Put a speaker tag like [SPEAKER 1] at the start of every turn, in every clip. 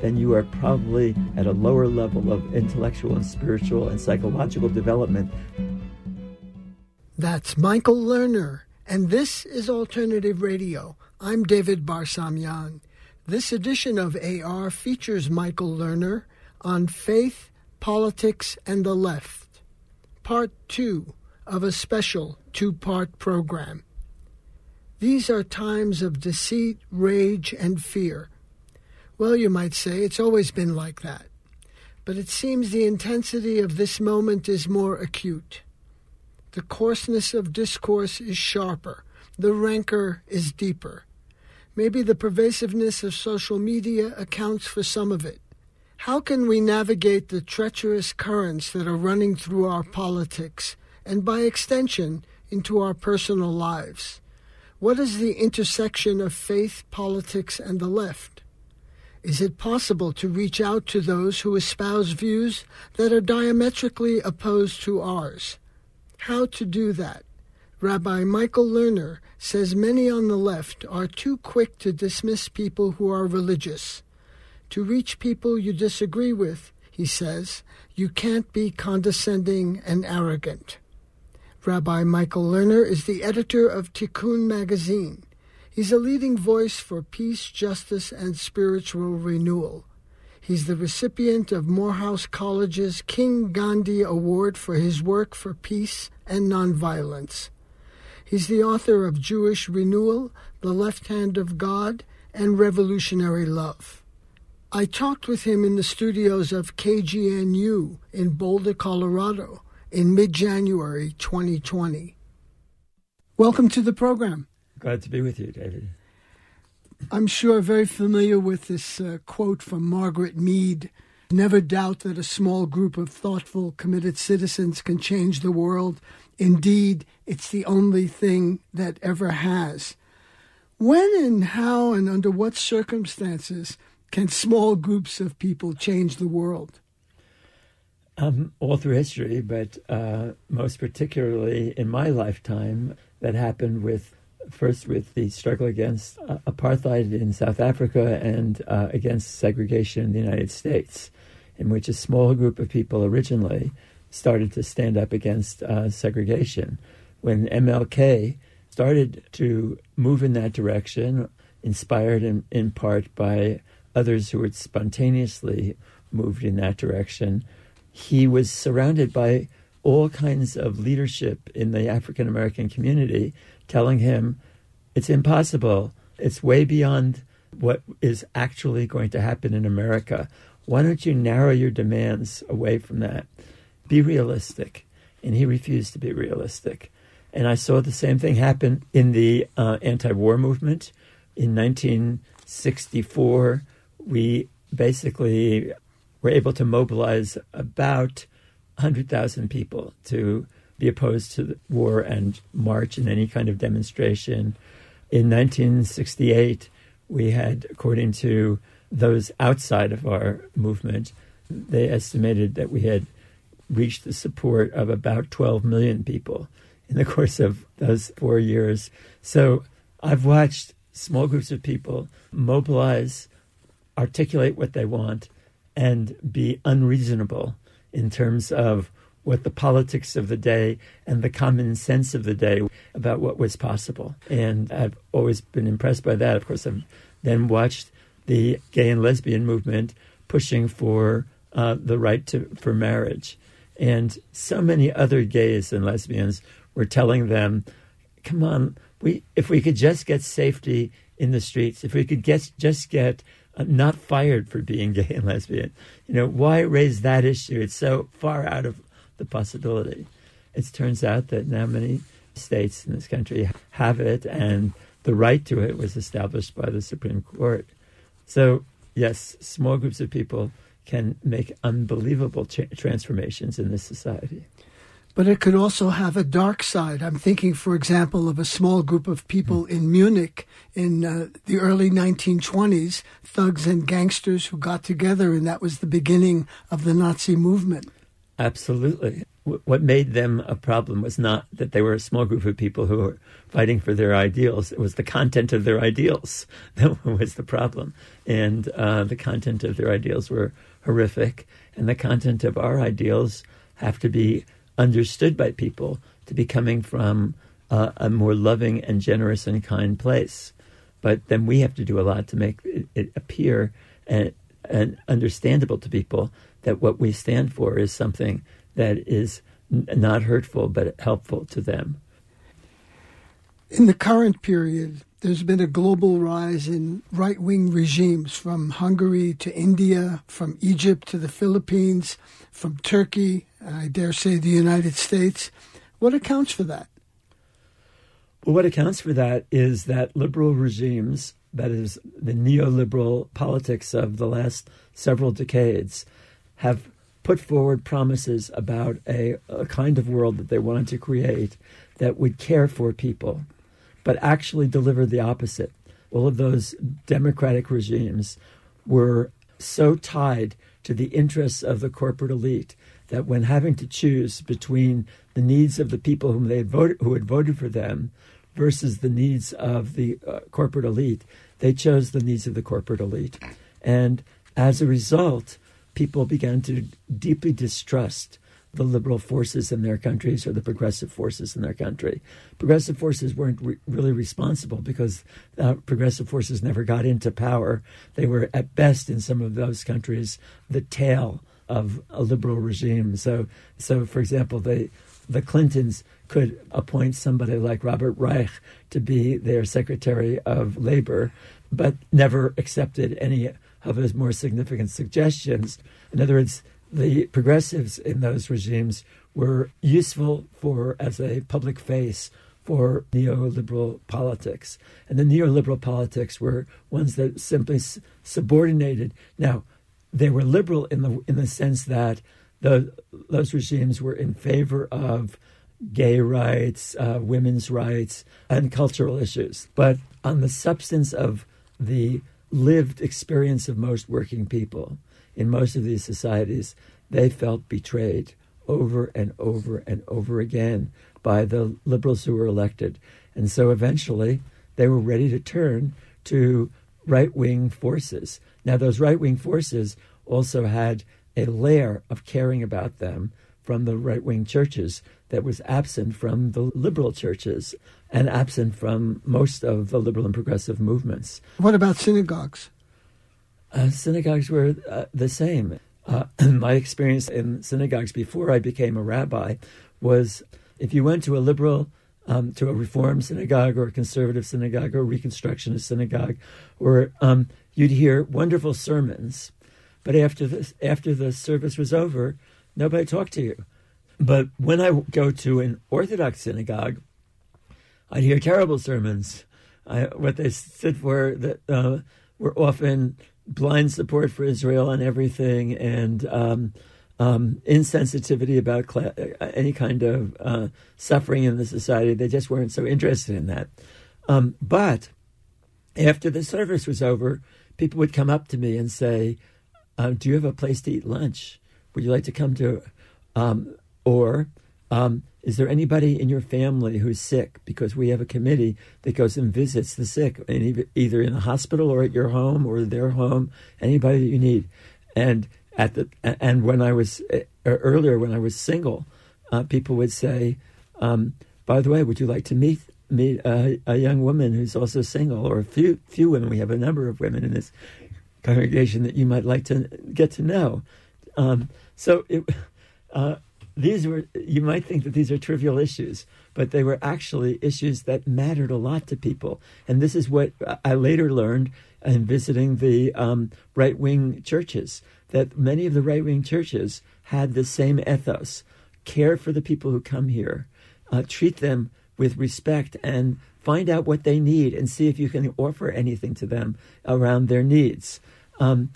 [SPEAKER 1] then you are probably at a lower level of intellectual and spiritual and psychological development.
[SPEAKER 2] That's Michael Lerner, and this is Alternative Radio. I'm David Barsamian. This edition of AR features Michael Lerner on faith, politics, and the left. Part two of a special two part program. These are times of deceit, rage, and fear. Well, you might say it's always been like that. But it seems the intensity of this moment is more acute. The coarseness of discourse is sharper, the rancor is deeper. Maybe the pervasiveness of social media accounts for some of it. How can we navigate the treacherous currents that are running through our politics and, by extension, into our personal lives? What is the intersection of faith, politics, and the left? Is it possible to reach out to those who espouse views that are diametrically opposed to ours? How to do that? Rabbi Michael Lerner says many on the left are too quick to dismiss people who are religious. To reach people you disagree with, he says, you can't be condescending and arrogant. Rabbi Michael Lerner is the editor of Tikkun magazine. He's a leading voice for peace, justice, and spiritual renewal. He's the recipient of Morehouse College's King Gandhi Award for his work for peace and nonviolence. He's the author of Jewish Renewal, The Left Hand of God, and Revolutionary Love. I talked with him in the studios of KGNU in Boulder, Colorado in mid January 2020. Welcome to the program.
[SPEAKER 1] Glad to be with you, David.
[SPEAKER 2] I'm sure very familiar with this uh, quote from Margaret Mead Never doubt that a small group of thoughtful, committed citizens can change the world. Indeed, it's the only thing that ever has. When and how and under what circumstances can small groups of people change the world?
[SPEAKER 1] Um, all through history, but uh, most particularly in my lifetime, that happened with first with the struggle against uh, apartheid in South Africa and uh, against segregation in the United States, in which a small group of people originally started to stand up against uh, segregation. When MLK started to move in that direction, inspired in, in part by others who had spontaneously moved in that direction, he was surrounded by all kinds of leadership in the African American community telling him it's impossible. It's way beyond what is actually going to happen in America. Why don't you narrow your demands away from that? Be realistic. And he refused to be realistic. And I saw the same thing happen in the uh, anti war movement. In 1964, we basically were able to mobilize about 100,000 people to be opposed to the war and march in any kind of demonstration. In 1968, we had, according to those outside of our movement, they estimated that we had reached the support of about 12 million people in the course of those four years. So I've watched small groups of people mobilize, articulate what they want, and be unreasonable in terms of what the politics of the day and the common sense of the day about what was possible. And I've always been impressed by that. Of course, I've then watched the gay and lesbian movement pushing for uh, the right to for marriage, and so many other gays and lesbians were telling them, "Come on, we if we could just get safety in the streets, if we could get just get." Uh, not fired for being gay and lesbian. You know, why raise that issue? It's so far out of the possibility. It turns out that now many states in this country have it, and the right to it was established by the Supreme Court. So, yes, small groups of people can make unbelievable cha- transformations in this society.
[SPEAKER 2] But it could also have a dark side. I'm thinking, for example, of a small group of people mm. in Munich in uh, the early 1920s, thugs and gangsters who got together, and that was the beginning of the Nazi movement.
[SPEAKER 1] Absolutely. What made them a problem was not that they were a small group of people who were fighting for their ideals. It was the content of their ideals that was the problem. And uh, the content of their ideals were horrific. And the content of our ideals have to be understood by people to be coming from a more loving and generous and kind place. But then we have to do a lot to make it, it appear and, and understandable to people that what we stand for is something that is n- not hurtful but helpful to them.
[SPEAKER 2] In the current period, there's been a global rise in right wing regimes from Hungary to India, from Egypt to the Philippines, from Turkey, I dare say the United States. What accounts for that?
[SPEAKER 1] Well, what accounts for that is that liberal regimes, that is, the neoliberal politics of the last several decades, have put forward promises about a, a kind of world that they wanted to create that would care for people, but actually deliver the opposite. All of those democratic regimes were so tied to the interests of the corporate elite that when having to choose between the needs of the people whom they had voted, who had voted for them versus the needs of the uh, corporate elite, they chose the needs of the corporate elite. And as a result, people began to deeply distrust the liberal forces in their countries or the progressive forces in their country. Progressive forces weren't re- really responsible because uh, progressive forces never got into power. They were, at best, in some of those countries, the tail of a liberal regime. So, so for example, the the Clintons could appoint somebody like Robert Reich to be their Secretary of Labor, but never accepted any of his more significant suggestions. In other words, the progressives in those regimes were useful for as a public face for neoliberal politics. And the neoliberal politics were ones that simply subordinated. Now, they were liberal in the in the sense that the those regimes were in favor of gay rights, uh, women's rights, and cultural issues. But on the substance of the lived experience of most working people in most of these societies, they felt betrayed over and over and over again by the liberals who were elected. And so eventually they were ready to turn to right wing forces. Now, those right wing forces also had a layer of caring about them from the right wing churches that was absent from the liberal churches and absent from most of the liberal and progressive movements.
[SPEAKER 2] What about synagogues?
[SPEAKER 1] Uh, synagogues were uh, the same. Uh, my experience in synagogues before I became a rabbi was if you went to a liberal um, to a reform synagogue or a conservative synagogue or a reconstructionist synagogue, or um, you'd hear wonderful sermons, but after the after the service was over, nobody talked to you. But when I go to an Orthodox synagogue, I'd hear terrible sermons. I, what they stood for that uh, were often blind support for Israel on everything and um, um, insensitivity about cl- any kind of uh, suffering in the society. They just weren't so interested in that. Um, but after the service was over, people would come up to me and say, uh, "Do you have a place to eat lunch? Would you like to come to?" Um, or um, is there anybody in your family who's sick? Because we have a committee that goes and visits the sick, either in the hospital or at your home or their home. Anybody that you need, and at the and when I was uh, earlier when I was single, uh, people would say, um, "By the way, would you like to meet meet a, a, young woman who's also single, or a few few women? We have a number of women in this congregation that you might like to get to know." Um, so it. Uh, these were you might think that these are trivial issues but they were actually issues that mattered a lot to people and this is what i later learned in visiting the um, right-wing churches that many of the right-wing churches had the same ethos care for the people who come here uh, treat them with respect and find out what they need and see if you can offer anything to them around their needs um,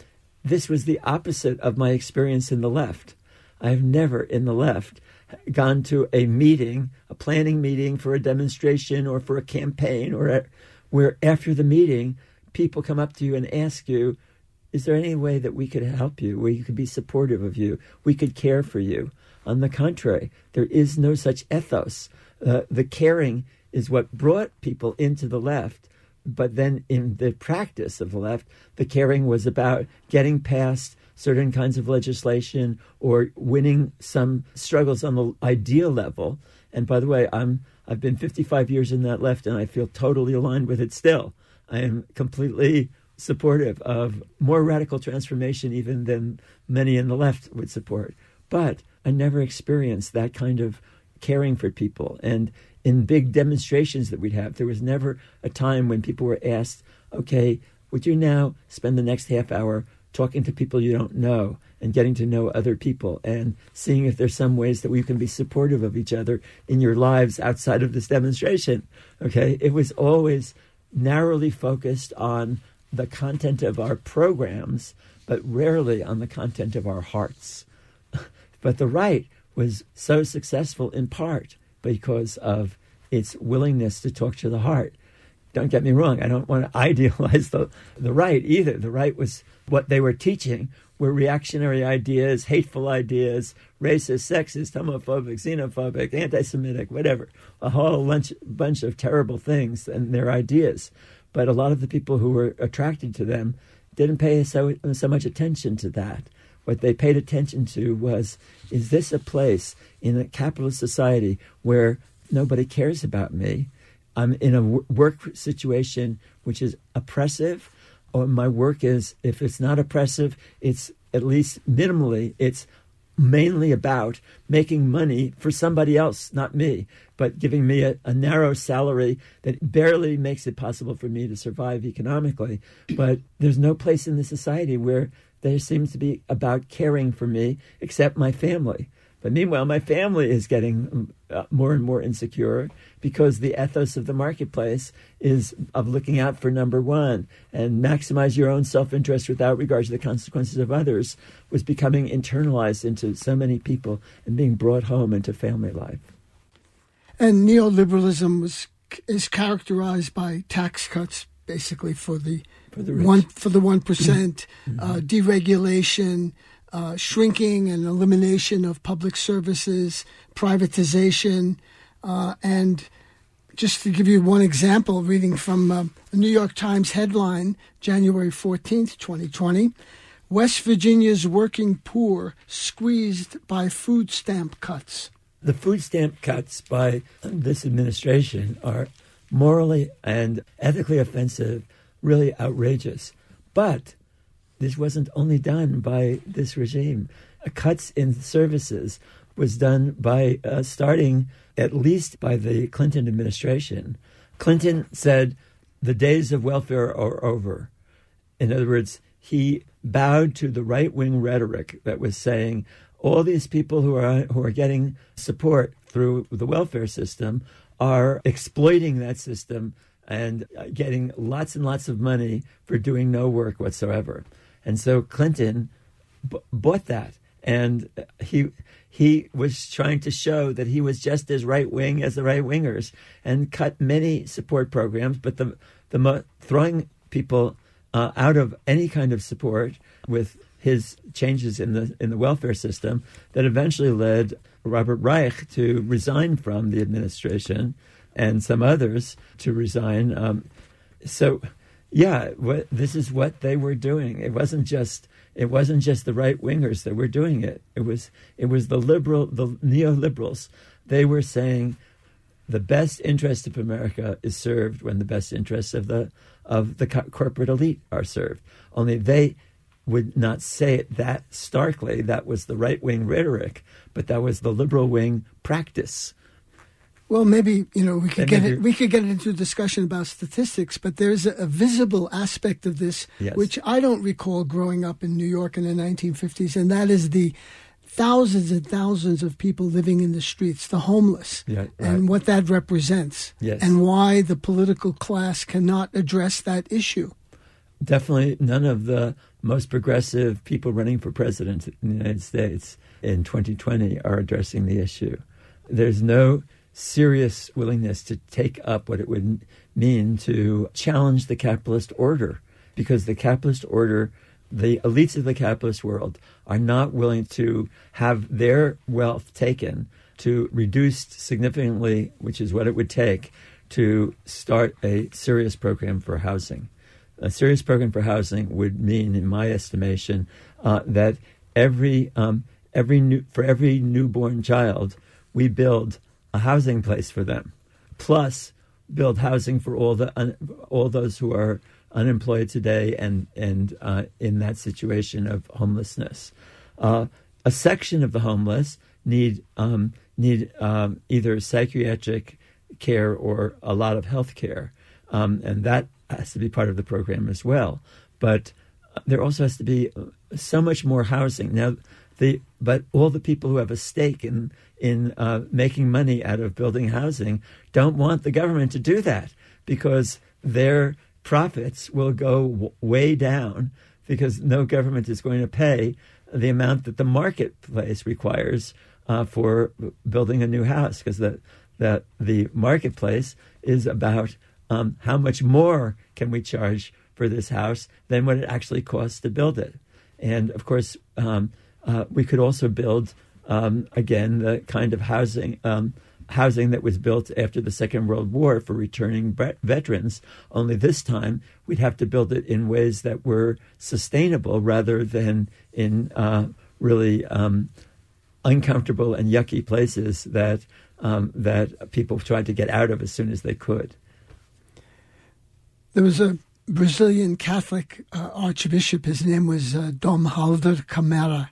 [SPEAKER 1] this was the opposite of my experience in the left I've never in the left gone to a meeting, a planning meeting for a demonstration or for a campaign, or a, where after the meeting, people come up to you and ask you, "Is there any way that we could help you? Where you could be supportive of you? We could care for you." On the contrary, there is no such ethos. Uh, the caring is what brought people into the left. But then in the practice of the left, the caring was about getting past certain kinds of legislation or winning some struggles on the idea level. And by the way, I'm I've been 55 years in that left, and I feel totally aligned with it still. I am completely supportive of more radical transformation even than many in the left would support. But I never experienced that kind of caring for people. And in big demonstrations that we'd have, there was never a time when people were asked, okay, would you now spend the next half hour talking to people you don't know and getting to know other people and seeing if there's some ways that we can be supportive of each other in your lives outside of this demonstration. Okay. It was always narrowly focused on the content of our programs, but rarely on the content of our hearts. but the right was so successful in part because of its willingness to talk to the heart. Don't get me wrong, I don't want to idealize the, the right either. The right was what they were teaching were reactionary ideas, hateful ideas, racist, sexist, homophobic, xenophobic, anti Semitic, whatever, a whole bunch, bunch of terrible things and their ideas. But a lot of the people who were attracted to them didn't pay so, so much attention to that. What they paid attention to was is this a place in a capitalist society where nobody cares about me? I'm in a work situation which is oppressive or my work is if it's not oppressive it's at least minimally it's mainly about making money for somebody else not me but giving me a, a, narrow salary that barely makes it possible for me to survive economically but there's no place in the society where there seems to be about caring for me except my family but meanwhile, my family is getting uh, more and more insecure because the ethos of the marketplace is of looking out for number one and maximize your own self interest without regard to the consequences of others was becoming internalized into so many people and being brought home into family life.
[SPEAKER 2] And neoliberalism was is characterized by tax cuts, basically for the
[SPEAKER 1] for the
[SPEAKER 2] one for the one mm-hmm. uh, deregulation uh, shrinking and elimination of public services, privatization, uh, and just to give you one example, reading from uh, a New York Times headline, January 14th, 2020 West Virginia's working poor squeezed by food stamp cuts.
[SPEAKER 1] The food stamp cuts by this administration are morally and ethically offensive, really outrageous. But this wasn't only done by this regime. Cuts in services was done by uh, starting at least by the Clinton administration. Clinton said the days of welfare are over. In other words, he bowed to the right wing rhetoric that was saying all these people who are who are getting support through the welfare system are exploiting that system and uh, getting lots and lots of money for doing no work whatsoever. And so Clinton b- bought that, and he he was trying to show that he was just as right wing as the right wingers, and cut many support programs. But the the throwing people uh, out of any kind of support with his changes in the in the welfare system that eventually led Robert Reich to resign from the administration and some others to resign. Um, so yeah, this is what they were doing. It wasn't just it wasn't just the right wingers that were doing it. It was it was the liberal the neoliberals. They were saying the best interest of America is served when the best interests of the of the co- corporate elite are served. Only they would not say it that starkly. That was the right wing rhetoric, but that was the liberal wing practice.
[SPEAKER 2] Well, maybe you know we could get it, we could get into a discussion about statistics, but there's a, a visible aspect of this yes. which I don't recall growing up in New York in the 1950s, and that is the thousands and thousands of people living in the streets, the homeless, yeah, right. and what that represents,
[SPEAKER 1] yes.
[SPEAKER 2] and why the political class cannot address that issue.
[SPEAKER 1] Definitely, none of the most progressive people running for president in the United States in 2020 are addressing the issue. There's no serious willingness to take up what it would mean to challenge the capitalist order, because the capitalist order the elites of the capitalist world are not willing to have their wealth taken to reduce significantly, which is what it would take to start a serious program for housing. A serious program for housing would mean, in my estimation, uh, that every um, every new, for every newborn child, we build a housing place for them, plus build housing for all the un, all those who are unemployed today and and uh, in that situation of homelessness. Uh, a section of the homeless need um, need um, either psychiatric care or a lot of health care, um, and that has to be part of the program as well. But there also has to be so much more housing now. The but all the people who have a stake in in uh, making money out of building housing don't want the government to do that because their profits will go w- way down because no government is going to pay the amount that the marketplace requires uh, for building a new house because the, the, the marketplace is about um, how much more can we charge for this house than what it actually costs to build it. And of course, um, uh, we could also build, um, again, the kind of housing um, housing that was built after the Second World War for returning veterans. Only this time, we'd have to build it in ways that were sustainable rather than in uh, really um, uncomfortable and yucky places that um, that people tried to get out of as soon as they could.
[SPEAKER 2] There was a Brazilian Catholic uh, archbishop. His name was uh, Dom Helder Camara.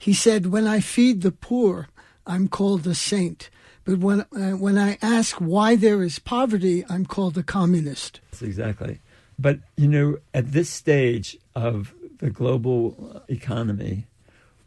[SPEAKER 2] He said, "When I feed the poor, I'm called a saint." But when uh, when I ask why there is poverty, I'm called a communist.
[SPEAKER 1] That's exactly. But you know, at this stage of the global economy,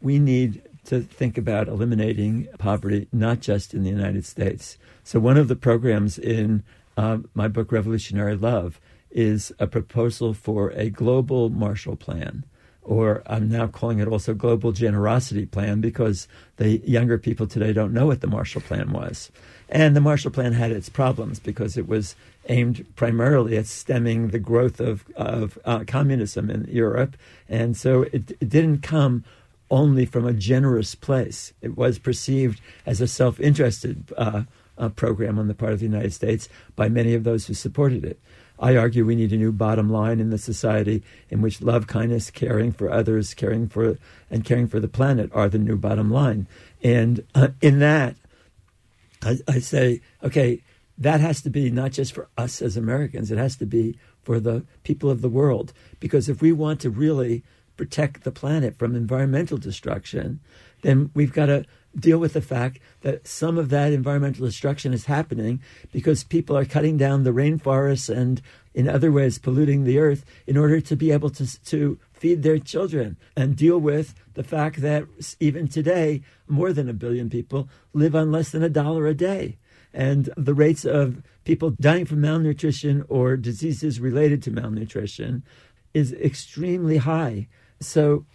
[SPEAKER 1] we need to think about eliminating poverty, not just in the United States. So one of the programs in uh, my book, Revolutionary Love, is a proposal for a global Marshall Plan or I'm now calling it also Global Generosity Plan because the younger people today don't know what the Marshall Plan was. And the Marshall Plan had its problems because it was aimed primarily at stemming the growth of, of uh, communism in Europe. And so it, it didn't come only from a generous place, it was perceived as a self interested uh, uh, program on the part of the United States by many of those who supported it. I argue we need a new bottom line in the society in which love, kindness, caring for others, caring for and caring for the planet are the new bottom line. And uh, in that, I, I say, okay, that has to be not just for us as Americans; it has to be for the people of the world. Because if we want to really protect the planet from environmental destruction, then we've got to deal with the fact that some of that environmental destruction is happening because people are cutting down the rainforests and in other ways polluting the earth in order to be able to, to feed their children and deal with the fact that even today more than a billion people live on less than a dollar a day. And the rates of people dying from malnutrition or diseases related to malnutrition is extremely high. So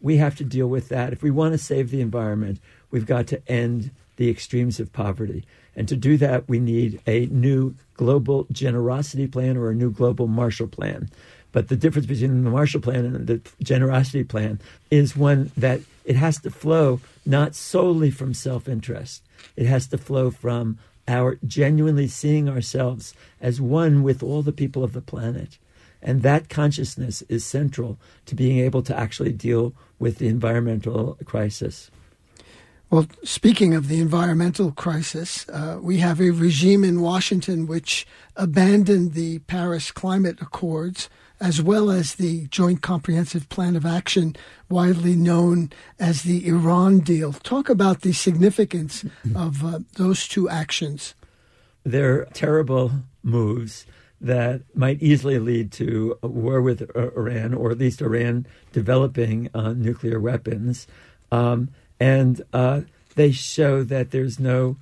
[SPEAKER 1] we have to deal with that if we want to save the environment we've got to end the extremes of poverty. And to do that, we need a new global generosity plan or a new global Marshall Plan. But the difference between the Marshall Plan and the generosity plan is one that it has to flow not solely from self interest, it has to flow from our genuinely seeing ourselves as one with all the people of the planet. And that consciousness is central to being able to actually deal with the environmental crisis.
[SPEAKER 2] Well, speaking of the environmental crisis, uh, we have a regime in Washington which abandoned the Paris Climate Accords as well as the Joint Comprehensive Plan of Action, widely known as the Iran deal. Talk about the significance of uh, those two actions.
[SPEAKER 1] They're terrible moves that might easily lead to a war with Iran, or at least Iran developing uh, nuclear weapons. Um, and uh, they show that there's no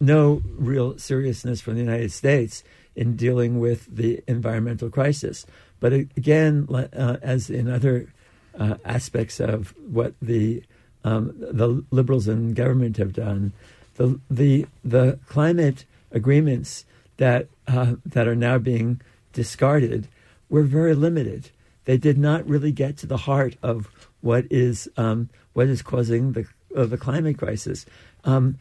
[SPEAKER 1] no real seriousness from the United States in dealing with the environmental crisis. But again, uh, as in other uh, aspects of what the um, the liberals in government have done, the the the climate agreements that uh, that are now being discarded were very limited. they did not really get to the heart of what is um, what is causing the uh, the climate crisis. Um,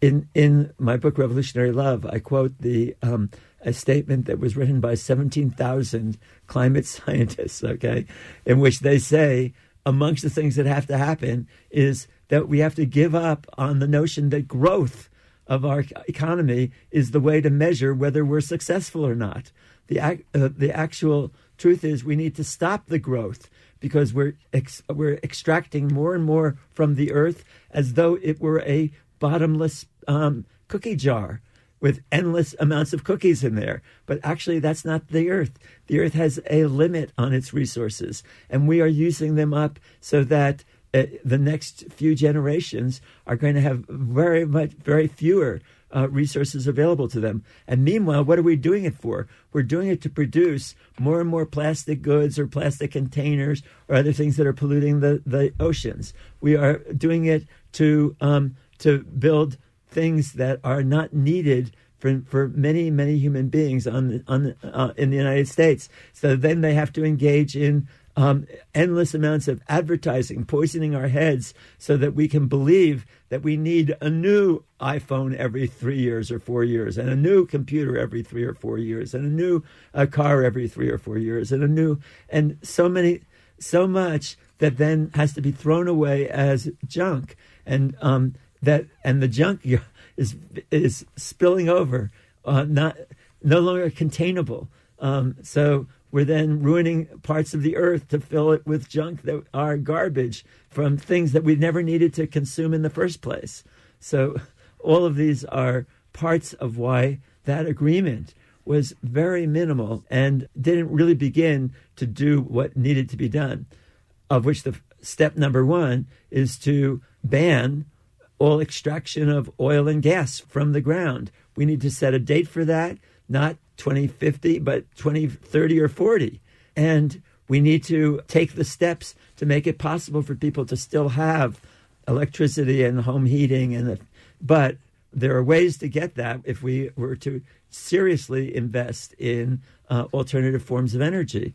[SPEAKER 1] in in my book Revolutionary Love, I quote the um, a statement that was written by seventeen thousand climate scientists. Okay, in which they say amongst the things that have to happen is that we have to give up on the notion that growth of our economy is the way to measure whether we're successful or not. The uh, the actual truth is we need to stop the growth because we're ex- we're extracting more and more from the earth as though it were a bottomless um, cookie jar with endless amounts of cookies in there. But actually, that's not the earth. The earth has a limit on its resources, and we are using them up so that uh, the next few generations are going to have very much, very fewer uh, resources available to them. And meanwhile, what are we doing it for? We're doing it to produce more and more plastic goods or plastic containers or other things that are polluting the, the oceans. We are doing it to um, to build things that are not needed for, for many many human beings on on uh, in the United States. So then they have to engage in um, endless amounts of advertising, poisoning our heads so that we can believe that we need a new iPhone every three years or four years, and a new computer every three or four years, and a new uh, car every three or four years, and a new, and so many, so much that then has to be thrown away as junk, and um, that and the junk is is spilling over, uh, not no longer containable. Um, so we're then ruining parts of the earth to fill it with junk that are garbage from things that we never needed to consume in the first place. So, all of these are parts of why that agreement was very minimal and didn't really begin to do what needed to be done. Of which the step number one is to ban all extraction of oil and gas from the ground. We need to set a date for that, not 2050, but 2030 or 40. And we need to take the steps to make it possible for people to still have electricity and home heating and the, but there are ways to get that if we were to seriously invest in uh, alternative forms of energy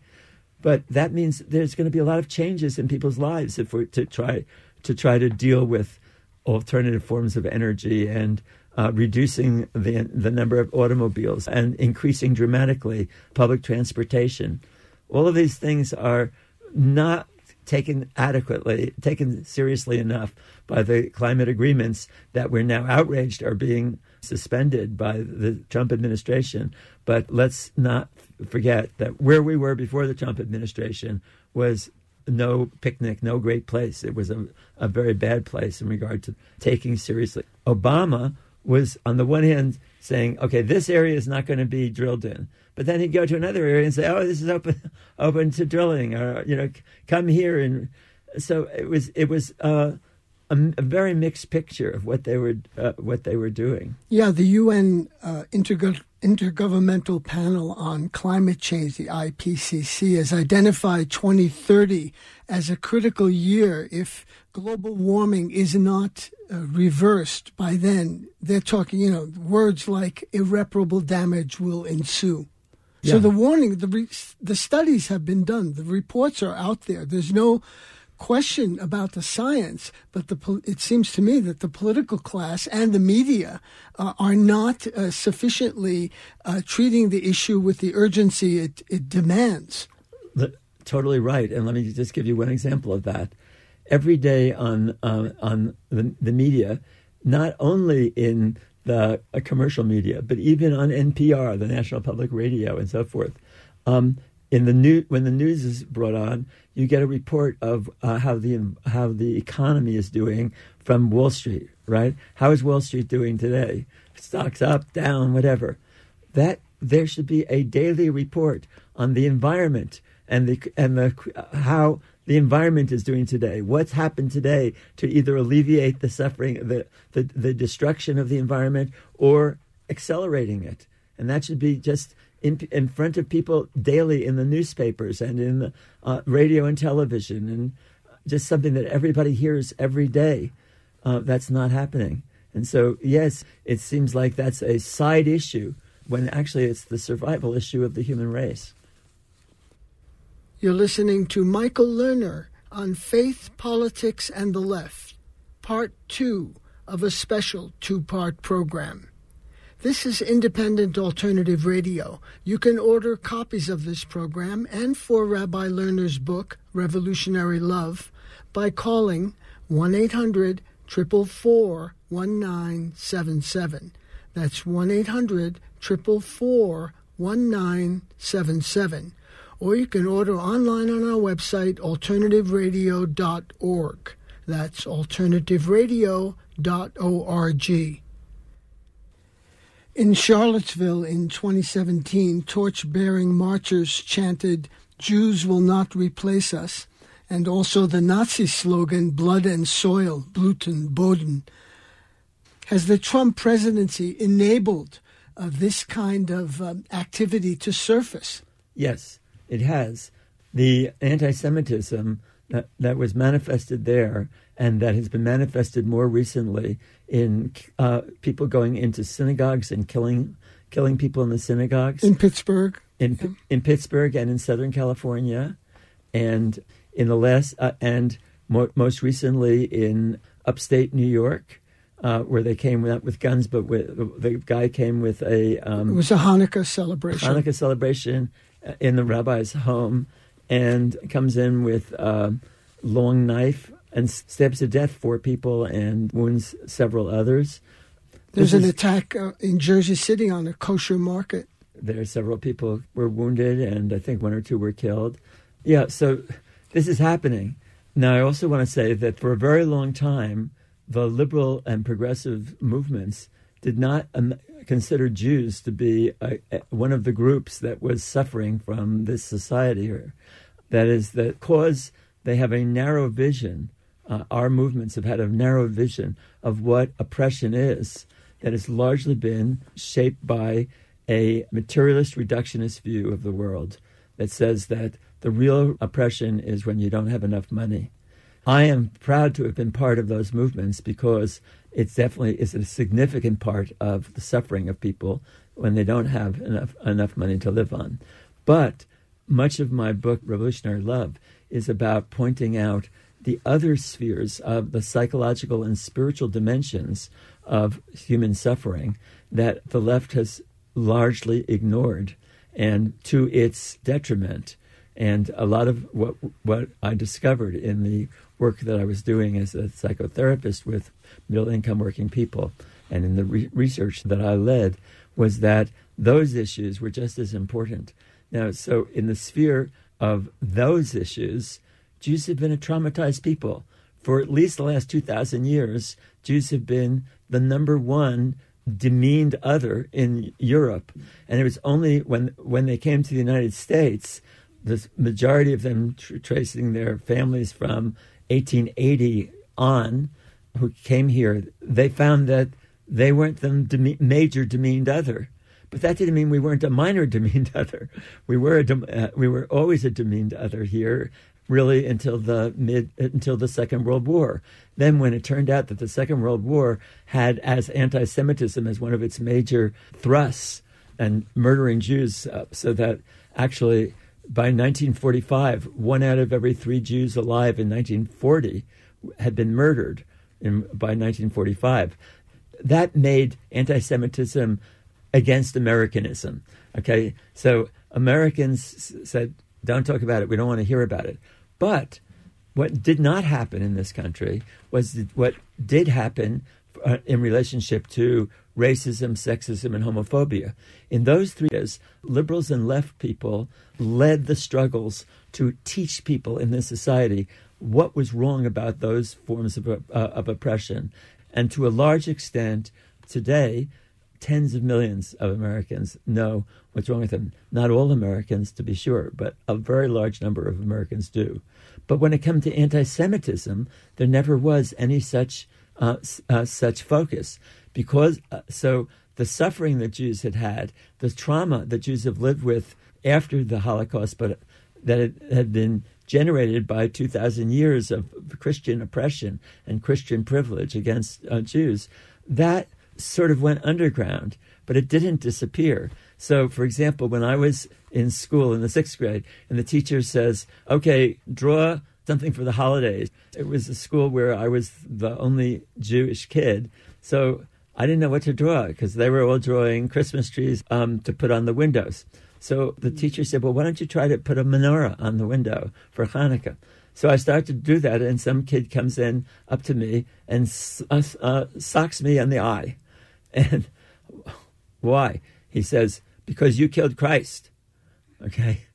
[SPEAKER 1] but that means there's going to be a lot of changes in people's lives if we're to try to try to deal with alternative forms of energy and uh, reducing the the number of automobiles and increasing dramatically public transportation. All of these things are not taken adequately, taken seriously enough by the climate agreements that we're now outraged are being suspended by the Trump administration. But let's not forget that where we were before the Trump administration was no picnic, no great place. It was a, a very bad place in regard to taking seriously. Obama was on the one hand saying, okay, this area is not going to be drilled in. But then he'd go to another area and say, oh, this is open, open to drilling, or you know, come here. And so it was, it was uh, a, a, very mixed picture of what they were, uh, what they were doing.
[SPEAKER 2] Yeah, the UN uh, Intergo- Intergovernmental Panel on Climate Change, the IPCC, has identified 2030 as a critical year if global warming is not uh, reversed by then. They're talking, you know, words like irreparable damage will ensue. Yeah. So the warning, the re- the studies have been done, the reports are out there. There's no question about the science, but the it seems to me that the political class and the media uh, are not uh, sufficiently uh, treating the issue with the urgency it, it demands.
[SPEAKER 1] The, totally right, and let me just give you one example of that. Every day on uh, on the, the media, not only in the uh, commercial media, but even on NPR, the National Public Radio, and so forth. Um, in the new when the news is brought on, you get a report of uh, how the how the economy is doing from Wall Street. Right? How is Wall Street doing today? Stocks up, down, whatever. That there should be a daily report on the environment and the and the how the environment is doing today. What's happened today to either alleviate the suffering, the, the, the destruction of the environment, or accelerating it. And that should be just in, in front of people daily in the newspapers and in the uh, radio and television, and just something that everybody hears every day. Uh, that's not happening. And so, yes, it seems like that's a side issue when actually it's the survival issue of the human race.
[SPEAKER 2] You're listening to Michael Lerner on Faith, Politics, and the Left, part two of a special two part program. This is Independent Alternative Radio. You can order copies of this program and for Rabbi Lerner's book, Revolutionary Love, by calling 1 800 444 1977. That's 1 800 444 1977. Or you can order online on our website, alternativeradio.org. That's alternativeradio.org. In Charlottesville in 2017, torch bearing marchers chanted, Jews will not replace us, and also the Nazi slogan, Blood and Soil, Blut und Boden. Has the Trump presidency enabled uh, this kind of um, activity to surface?
[SPEAKER 1] Yes, it has. The anti Semitism that, that was manifested there and that has been manifested more recently in uh, people going into synagogues and killing killing people in the synagogues
[SPEAKER 2] in Pittsburgh,
[SPEAKER 1] in yeah. in Pittsburgh and in Southern California, and in the last uh, and mo- most recently in upstate New York. Uh, where they came not with guns, but with, the guy came with a. Um,
[SPEAKER 2] it was a Hanukkah celebration.
[SPEAKER 1] Hanukkah celebration in the rabbi's home, and comes in with a long knife and stabs to death four people and wounds several others.
[SPEAKER 2] There's this an is, attack uh, in Jersey City on a kosher market.
[SPEAKER 1] There are several people were wounded, and I think one or two were killed. Yeah, so this is happening. Now, I also want to say that for a very long time, the liberal and progressive movements did not um, consider Jews to be a, a, one of the groups that was suffering from this society. Or, that is, the cause they have a narrow vision uh, our movements have had a narrow vision of what oppression is that has largely been shaped by a materialist reductionist view of the world that says that the real oppression is when you don't have enough money. I am proud to have been part of those movements because it definitely is a significant part of the suffering of people when they don't have enough enough money to live on. But much of my book, Revolutionary Love, is about pointing out the other spheres of the psychological and spiritual dimensions of human suffering that the left has largely ignored and to its detriment. And a lot of what what I discovered in the work that I was doing as a psychotherapist with middle income working people and in the re- research that I led was that those issues were just as important. Now, so in the sphere of those issues, Jews have been a traumatized people. For at least the last 2,000 years, Jews have been the number one demeaned other in Europe. And it was only when, when they came to the United States, the majority of them tr- tracing their families from 1880 on, who came here, they found that they weren't the major demeaned other. But that didn't mean we weren't a minor demeaned other. We were a, uh, we were always a demeaned other here, really until the mid until the Second World War. Then, when it turned out that the Second World War had as anti-Semitism as one of its major thrusts and murdering Jews, uh, so that actually by 1945, one out of every three Jews alive in 1940 had been murdered in, by 1945. That made anti-Semitism against Americanism. Okay, so Americans said, "Don't talk about it. We don't want to hear about it." But what did not happen in this country was what did happen uh, in relationship to racism, sexism, and homophobia. In those three years, liberals and left people led the struggles to teach people in this society what was wrong about those forms of, uh, of oppression. And to a large extent, today, tens of millions of Americans know what's wrong with them. Not all Americans, to be sure, but a very large number of Americans do. But when it comes to anti-Semitism, there never was any such uh, uh, such focus because uh, so the suffering that Jews had had, the trauma that Jews have lived with after the Holocaust, but that it had been generated by 2,000 years of Christian oppression and Christian privilege against uh, Jews, that sort of went underground, but it didn't disappear. So, for example, when I was in school in the sixth grade, and the teacher says, okay, draw something for the holidays. It was a school where I was the only Jewish kid. So I didn't know what to draw because they were all drawing Christmas trees um, to put on the windows. So the teacher said, Well, why don't you try to put a menorah on the window for Hanukkah? So I started to do that, and some kid comes in up to me and uh, uh, socks me on the eye. And why? He says, Because you killed Christ. Okay.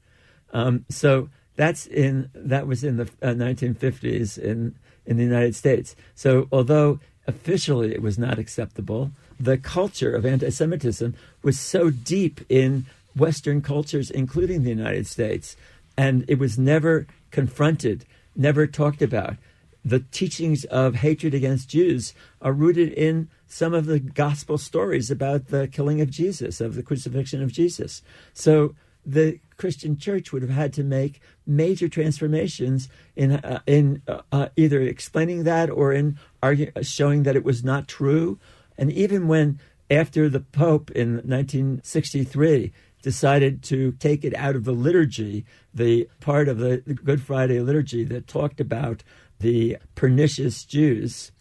[SPEAKER 1] Um, so that's in that was in the uh, 1950s in in the United States. So although officially it was not acceptable, the culture of anti-Semitism was so deep in Western cultures, including the United States, and it was never confronted, never talked about. The teachings of hatred against Jews are rooted in some of the gospel stories about the killing of Jesus, of the crucifixion of Jesus. So the Christian church would have had to make major transformations in uh, in uh, uh either explaining that or in argue, showing that it was not true. And even when after the Pope in 1963 decided to take it out of the liturgy, the part of the, the Good Friday liturgy that talked about the pernicious Jews,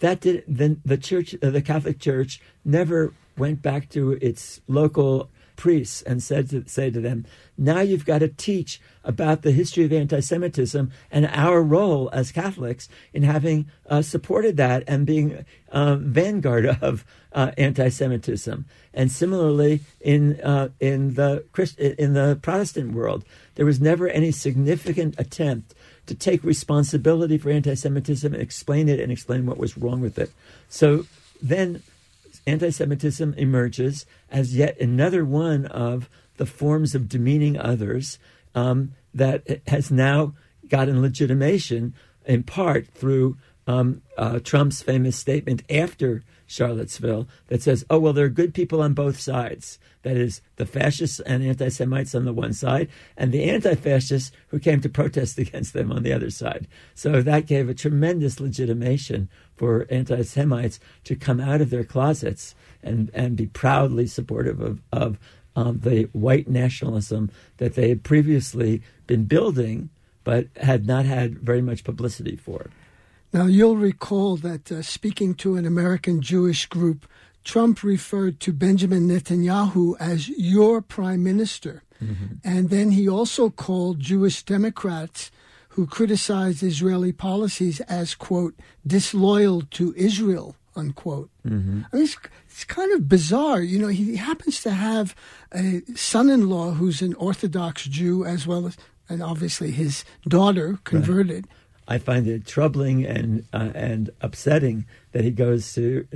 [SPEAKER 1] that did then the church, uh, the Catholic Church, never went back to its local priests and said to say to them, now you've got to teach about the history of anti-Semitism and our role as Catholics in having uh, supported that and being uh, vanguard of uh, anti-Semitism. And similarly, in uh, in the Christ- in the Protestant world, there was never any significant attempt to take responsibility for anti-Semitism and explain it and explain what was wrong with it. So then anti Semitism emerges as yet another one of the forms of demeaning others um, that has now gotten legitimation in part through um, uh, Trump's famous statement after Charlottesville that says, oh, well, there are good people on both sides. That is, the fascists and anti Semites on the one side, and the anti fascists who came to protest against them on the other side. So that gave a tremendous legitimation for anti Semites to come out of their closets and, and be proudly supportive of, of um, the white nationalism that they had previously been building but had not had very much publicity for.
[SPEAKER 2] Now, you'll recall that uh, speaking to an American Jewish group, Trump referred to Benjamin Netanyahu as your prime minister. Mm-hmm. And then he also called Jewish Democrats who criticized Israeli policies as, quote, disloyal to Israel, unquote. Mm-hmm. I mean, it's, it's kind of bizarre. You know, he happens to have a son in law who's an Orthodox Jew as well as, and obviously his daughter converted. Right.
[SPEAKER 1] I find it troubling and uh, and upsetting that he goes to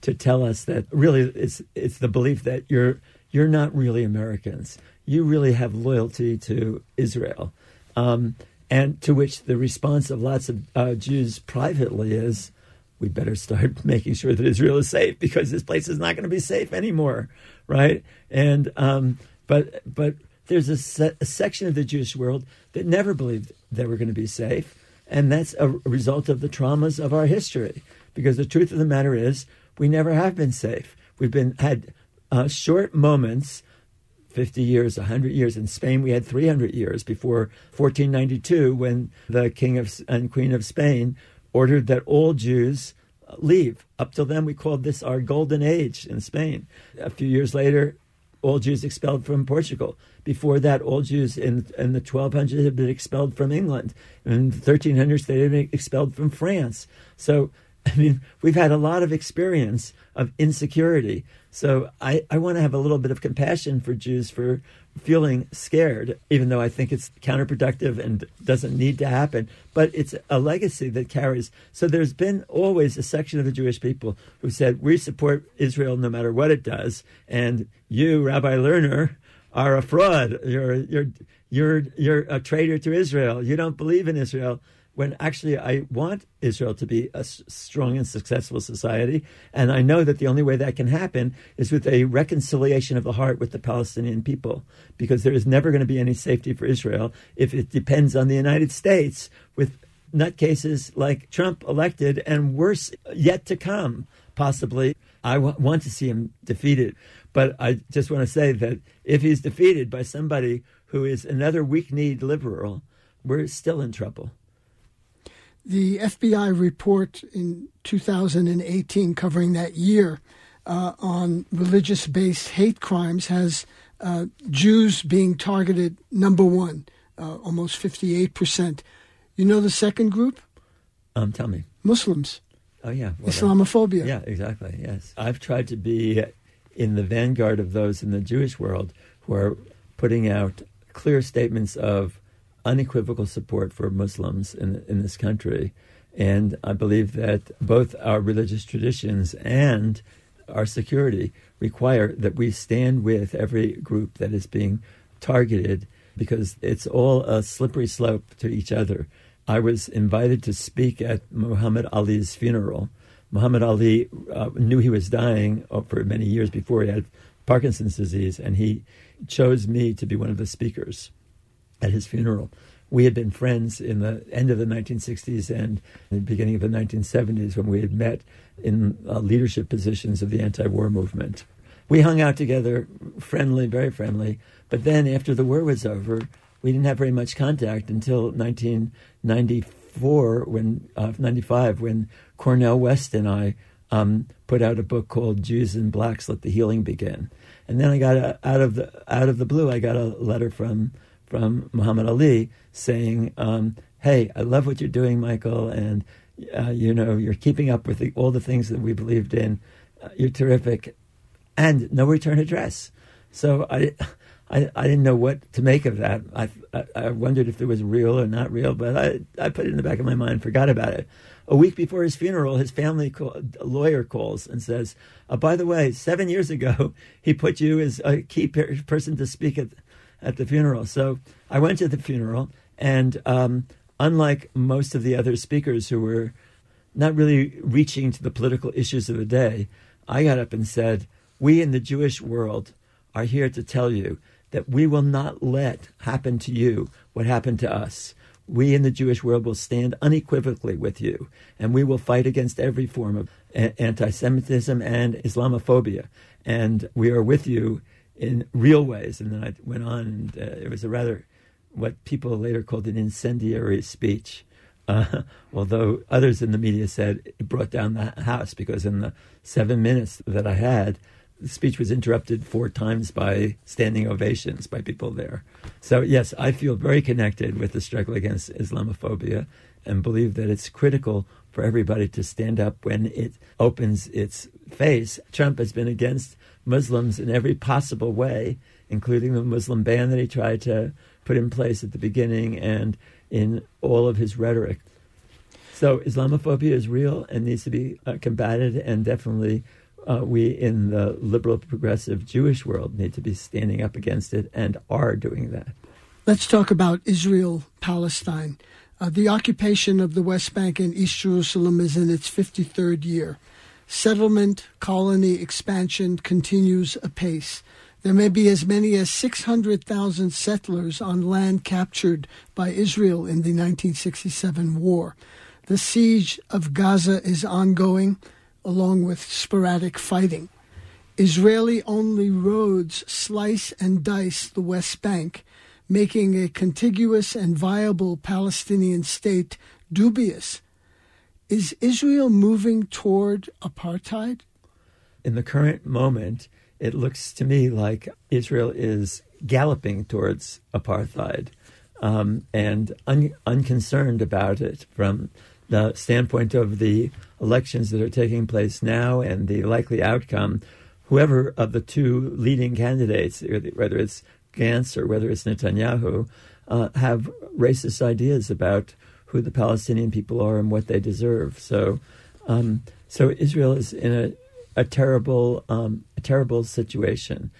[SPEAKER 1] to tell us that really it's it's the belief that you're you're not really Americans. You really have loyalty to Israel, um, and to which the response of lots of uh, Jews privately is, "We better start making sure that Israel is safe because this place is not going to be safe anymore." Right? And um, but but there's a, se- a section of the Jewish world that never believed they were going to be safe and that's a result of the traumas of our history. Because the truth of the matter is, we never have been safe. We've been had uh, short moments 50 years, 100 years. In Spain, we had 300 years before 1492, when the King of, and Queen of Spain ordered that all Jews leave. Up till then, we called this our golden age in Spain. A few years later, all Jews expelled from Portugal. Before that, all Jews in, in the 1200s had been expelled from England. In the 1300s, they had been expelled from France. So, I mean, we've had a lot of experience of insecurity. So I, I want to have a little bit of compassion for Jews for feeling scared, even though I think it's counterproductive and doesn't need to happen. But it's a legacy that carries. So there's been always a section of the Jewish people who said, We support Israel no matter what it does. And you, Rabbi Lerner, are a fraud. You're, you're, you're, you're a traitor to Israel. You don't believe in Israel when actually I want Israel to be a strong and successful society. And I know that the only way that can happen is with a reconciliation of the heart with the Palestinian people, because there is never going to be any safety for Israel if it depends on the United States with nutcases like Trump elected and worse yet to come, possibly. I w- want to see him defeated. But I just want to say that if he's defeated by somebody who is another weak kneed liberal, we're still in trouble.
[SPEAKER 2] The FBI report in 2018 covering that year uh, on religious based hate crimes has uh, Jews being targeted number one, uh, almost 58%. You know the second group?
[SPEAKER 1] Um, tell me.
[SPEAKER 2] Muslims.
[SPEAKER 1] Oh, yeah.
[SPEAKER 2] Islamophobia.
[SPEAKER 1] Yeah, exactly. Yes. I've tried to be in the vanguard of those in the Jewish world who are putting out clear statements of unequivocal support for Muslims in, in this country. And I believe that both our religious traditions and our security require that we stand with every group that is being targeted because it's all a slippery slope to each other. I was invited to speak at Muhammad Ali's funeral. Muhammad Ali uh, knew he was dying uh, for many years before he had Parkinson's disease, and he chose me to be one of the speakers at his funeral. We had been friends in the end of the 1960s and the beginning of the 1970s when we had met in uh, leadership positions of the anti war movement. We hung out together, friendly, very friendly, but then after the war was over, we didn't have very much contact until 1994, when uh, 95, when Cornel West and I um, put out a book called Jews and Blacks: Let the Healing Begin. And then I got a, out of the out of the blue, I got a letter from from Muhammad Ali saying, um, "Hey, I love what you're doing, Michael, and uh, you know you're keeping up with the, all the things that we believed in. Uh, you're terrific." And no return address. So I, I, I didn't know what to make of that. I, I, I wondered if it was real or not real, but I, I put it in the back of my mind, forgot about it. A week before his funeral, his family call, lawyer calls and says, oh, "By the way, seven years ago, he put you as a key per- person to speak at at the funeral." So I went to the funeral, and um, unlike most of the other speakers who were not really reaching to the political issues of the day, I got up and said we in the Jewish world are here to tell you that we will not let happen to you what happened to us. We in the Jewish world will stand unequivocally with you, and we will fight against every form of anti Semitism and Islamophobia. And we are with you in real ways. And then I went on, and uh, it was a rather, what people later called an incendiary speech. Uh, although others in the media said it brought down the house because in the seven minutes that I had, the speech was interrupted four times by standing ovations by people there. So, yes, I feel very connected with the struggle against Islamophobia and believe that it's critical for everybody to stand up when it opens its face. Trump has been against Muslims in every possible way, including the Muslim ban that he tried to put in place at the beginning and in all of his rhetoric. So, Islamophobia is real and needs to be uh, combated and definitely uh, we in the liberal progressive Jewish world need to be standing up against it and are doing that.
[SPEAKER 2] Let's talk about Israel Palestine. Uh, the occupation of the West Bank and East Jerusalem is in its 53rd year. Settlement, colony expansion continues apace. There may be as many as 600,000 settlers on land captured by Israel in the 1967 war. The siege of Gaza is ongoing along with sporadic fighting. Israeli only roads slice and dice the West Bank, making a contiguous and viable Palestinian state dubious. Is Israel moving toward apartheid?
[SPEAKER 1] In the current moment, it looks to me like Israel is galloping towards apartheid um, and un- unconcerned about it from the standpoint of the elections that are taking place now and the likely outcome, whoever of the two leading candidates, whether it's Gantz or whether it's Netanyahu, uh, have racist ideas about who the Palestinian people are and what they deserve. So, um, so Israel is in a, a terrible, um, a terrible situation.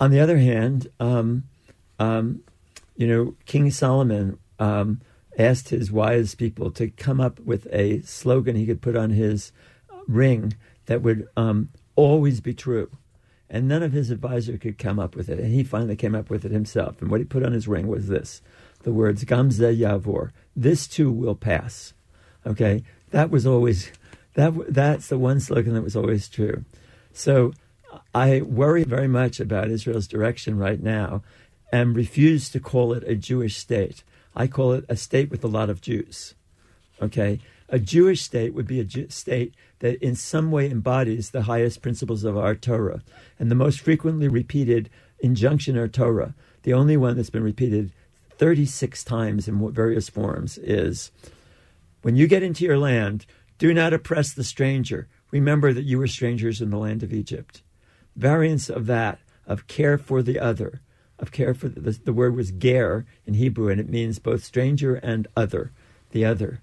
[SPEAKER 1] On the other hand, um, um you know, King Solomon um, asked his wise people to come up with a slogan he could put on his ring that would um, always be true. And none of his advisor could come up with it. And he finally came up with it himself. And what he put on his ring was this the words Gamze Yavor. This too will pass. Okay? That was always That that's the one slogan that was always true. So I worry very much about Israel's direction right now, and refuse to call it a Jewish state. I call it a state with a lot of Jews. Okay, a Jewish state would be a Jew- state that in some way embodies the highest principles of our Torah, and the most frequently repeated injunction in our Torah, the only one that's been repeated 36 times in various forms, is when you get into your land, do not oppress the stranger. Remember that you were strangers in the land of Egypt. Variants of that, of care for the other, of care for the, the word was ger in Hebrew, and it means both stranger and other, the other.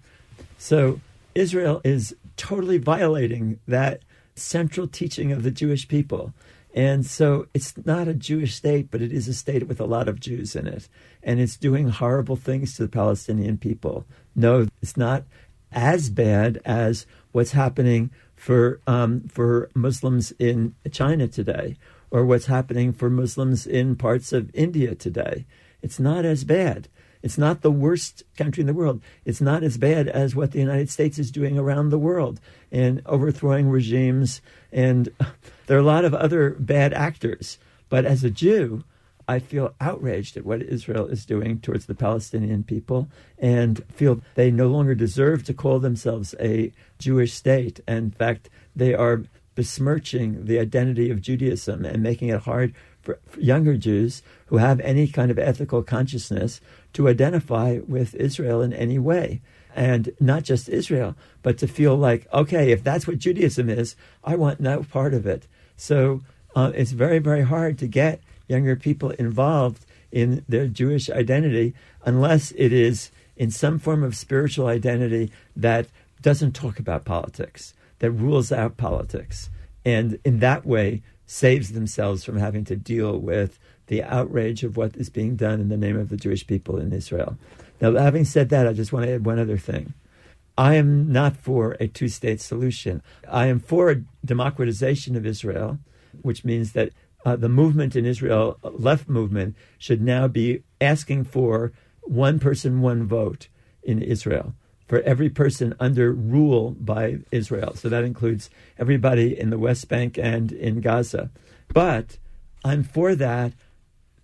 [SPEAKER 1] So Israel is totally violating that central teaching of the Jewish people. And so it's not a Jewish state, but it is a state with a lot of Jews in it. And it's doing horrible things to the Palestinian people. No, it's not as bad as what's happening for um, for Muslims in China today, or what's happening for Muslims in parts of India today. It's not as bad. It's not the worst country in the world. It's not as bad as what the United States is doing around the world in overthrowing regimes. And there are a lot of other bad actors. But as a Jew, I feel outraged at what Israel is doing towards the Palestinian people and feel they no longer deserve to call themselves a Jewish state. And in fact, they are besmirching the identity of Judaism and making it hard for, for younger Jews who have any kind of ethical consciousness to identify with Israel in any way. And not just Israel, but to feel like, okay, if that's what Judaism is, I want no part of it. So uh, it's very, very hard to get younger people involved in their Jewish identity unless it is in some form of spiritual identity that doesn't talk about politics, that rules out politics. And in that way, saves themselves from having to deal with the outrage of what is being done in the name of the Jewish people in Israel. Now, having said that, I just want to add one other thing. I am not for a two state solution. I am for a democratization of Israel, which means that uh, the movement in Israel, left movement, should now be asking for one person, one vote in Israel for every person under rule by Israel. So that includes everybody in the West Bank and in Gaza. But I'm for that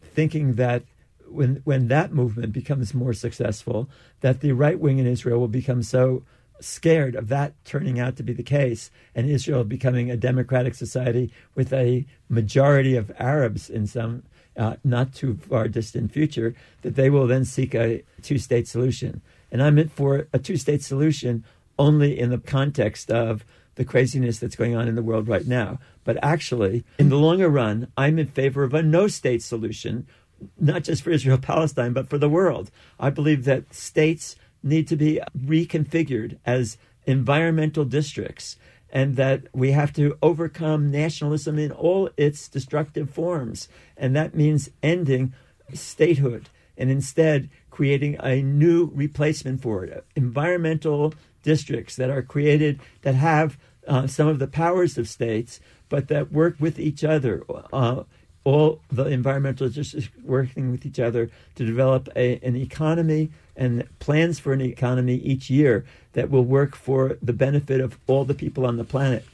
[SPEAKER 1] thinking that when when that movement becomes more successful, that the right wing in Israel will become so scared of that turning out to be the case and Israel becoming a democratic society with a majority of Arabs in some uh, not too far distant future, that they will then seek a two state solution. And I'm for a two state solution only in the context of the craziness that's going on in the world right now. But actually, in the longer run, I'm in favor of a no state solution, not just for Israel Palestine, but for the world. I believe that states need to be reconfigured as environmental districts and that we have to overcome nationalism in all its destructive forms. And that means ending statehood and instead creating a new replacement for it. Environmental districts that are created that have uh, some of the powers of states, but that work with each other. Uh, all the environmental districts working with each other to develop a, an economy and plans for an economy each year that will work for the benefit of all the people on the planet.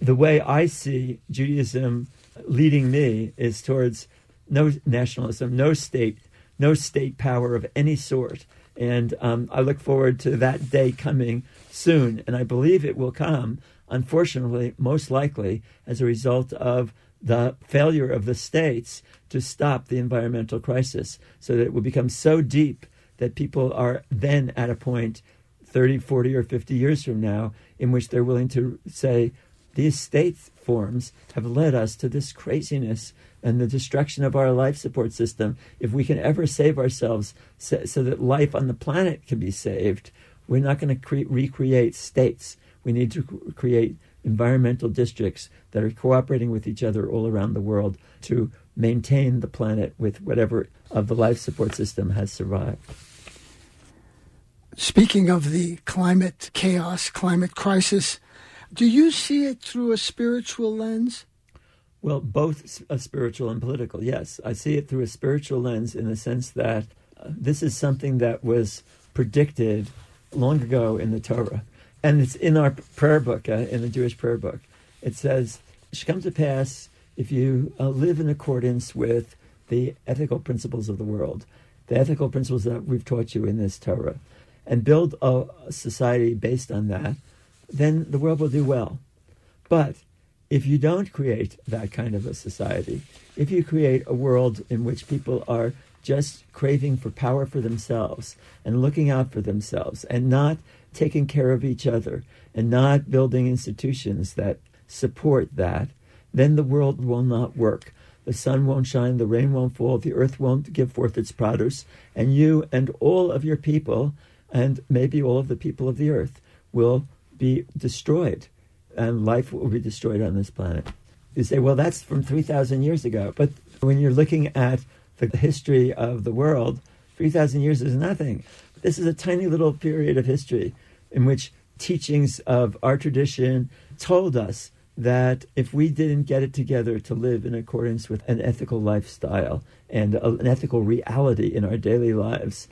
[SPEAKER 1] The way I see Judaism leading me is towards no nationalism, no state, no state power of any sort. And um, I look forward to that day coming soon. And I believe it will come, unfortunately, most likely as a result of the failure of the states to stop the environmental crisis so that it will become so deep that people are then at a point 30, 40, or 50 years from now in which they're willing to say, these state forms have led us to this craziness and the destruction of our life support system. If we can ever save ourselves so, so that life on the planet can be saved, we're not going to cre- recreate states. We need to create environmental districts that are cooperating with each other all around the world to maintain the planet with whatever of the life support system has survived.
[SPEAKER 2] Speaking of the climate chaos, climate crisis, do you see it through a spiritual lens?
[SPEAKER 1] Well, both a spiritual and political, yes. I see it through a spiritual lens in the sense that uh, this is something that was predicted long ago in the Torah. and it's in our prayer book, uh, in the Jewish prayer book. It says, "It should come to pass if you uh, live in accordance with the ethical principles of the world, the ethical principles that we've taught you in this Torah, and build a society based on that, then the world will do well. But if you don't create that kind of a society, if you create a world in which people are just craving for power for themselves and looking out for themselves and not taking care of each other and not building institutions that support that, then the world will not work. The sun won't shine, the rain won't fall, the earth won't give forth its produce, and you and all of your people, and maybe all of the people of the earth, will be destroyed, and life will be destroyed on this planet. You say, well, that's from 3,000 years ago. But when you're looking at the history of the world, 3,000 years is nothing. This is a tiny little period of history in which teachings of our tradition told us that if we didn't get it together to live in accordance with an ethical lifestyle and an ethical reality in our daily lives,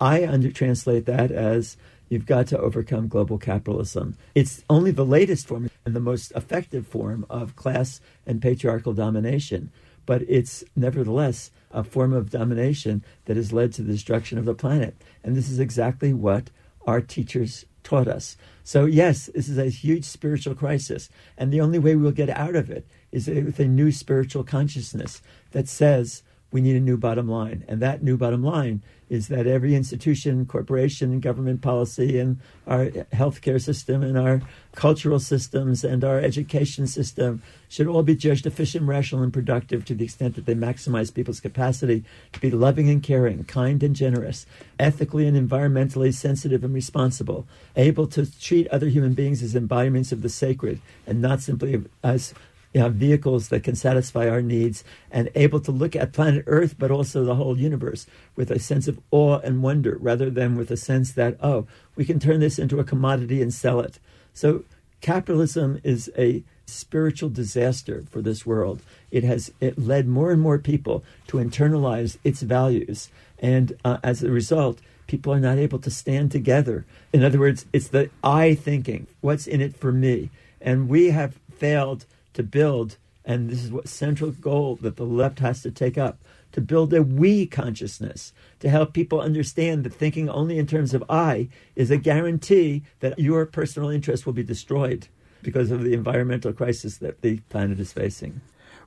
[SPEAKER 1] I under translate that as you've got to overcome global capitalism. It's only the latest form and the most effective form of class and patriarchal domination, but it's nevertheless a form of domination that has led to the destruction of the planet. And this is exactly what our teachers taught us. So, yes, this is a huge spiritual crisis. And the only way we'll get out of it is with a new spiritual consciousness that says we need a new bottom line. And that new bottom line is that every institution, corporation, government policy, and our healthcare system, and our cultural systems, and our education system should all be judged efficient, rational, and productive to the extent that they maximize people's capacity to be loving and caring, kind and generous, ethically and environmentally sensitive and responsible, able to treat other human beings as embodiments of the sacred and not simply as you know, vehicles that can satisfy our needs and able to look at planet Earth, but also the whole universe with a sense of awe and wonder rather than with a sense that, oh, we can turn this into a commodity and sell it. So capitalism is a spiritual disaster for this world. It has it led more and more people to internalize its values. And uh, as a result, people are not able to stand together. In other words, it's the I thinking, what's in it for me? And we have failed to build, and this is what central goal that the left has to take up, to build a we consciousness, to help people understand that thinking only in terms of I is a guarantee that your personal interest will be destroyed because of the environmental crisis that the planet is facing.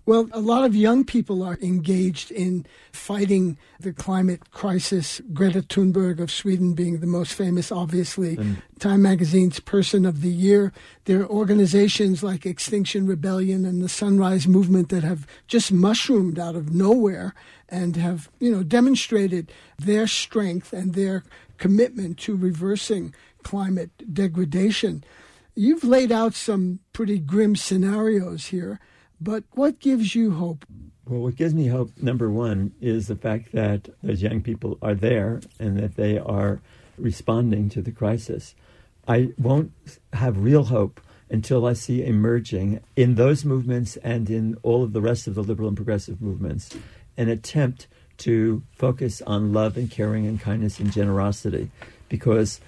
[SPEAKER 2] Well, a lot of young people are engaged in fighting the climate crisis. Greta Thunberg of Sweden being the most famous, obviously. And Time Magazine's Person of the Year. There are organizations like Extinction Rebellion and the Sunrise Movement that have just mushroomed out of nowhere and have, you know, demonstrated their strength and their commitment to reversing climate degradation. You've laid out some pretty grim scenarios here. But what gives you hope?
[SPEAKER 1] Well, what gives me hope, number one, is the fact that those young people are there and that they are responding to the crisis. I won't have real hope until I see emerging in those movements and in all of the rest of the liberal and progressive movements an attempt to focus on love and caring and kindness and generosity. Because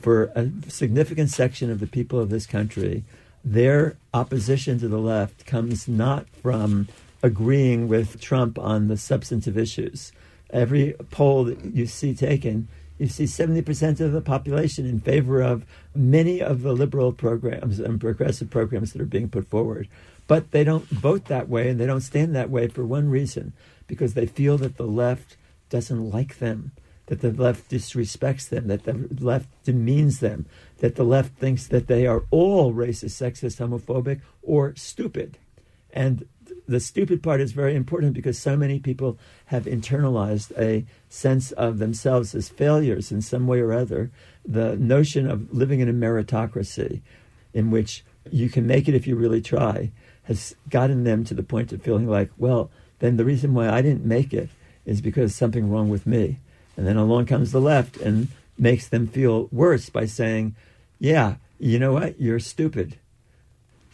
[SPEAKER 1] for a significant section of the people of this country, their opposition to the left comes not from agreeing with Trump on the substantive issues. Every poll that you see taken, you see 70% of the population in favor of many of the liberal programs and progressive programs that are being put forward. But they don't vote that way and they don't stand that way for one reason because they feel that the left doesn't like them that the left disrespects them, that the left demeans them, that the left thinks that they are all racist, sexist, homophobic, or stupid. And the stupid part is very important because so many people have internalized a sense of themselves as failures in some way or other. The notion of living in a meritocracy in which you can make it if you really try has gotten them to the point of feeling like, well, then the reason why I didn't make it is because something wrong with me. And then along comes the left and makes them feel worse by saying, yeah, you know what? You're stupid.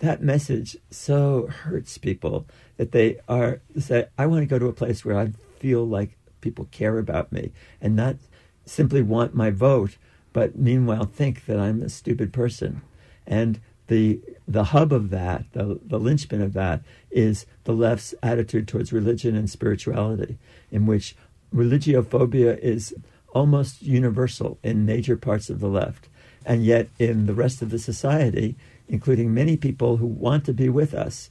[SPEAKER 1] That message so hurts people that they are say, I want to go to a place where I feel like people care about me and not simply want my vote, but meanwhile think that I'm a stupid person. And the the hub of that, the, the linchpin of that, is the left's attitude towards religion and spirituality, in which religiophobia is almost universal in major parts of the left. And yet, in the rest of the society, including many people who want to be with us,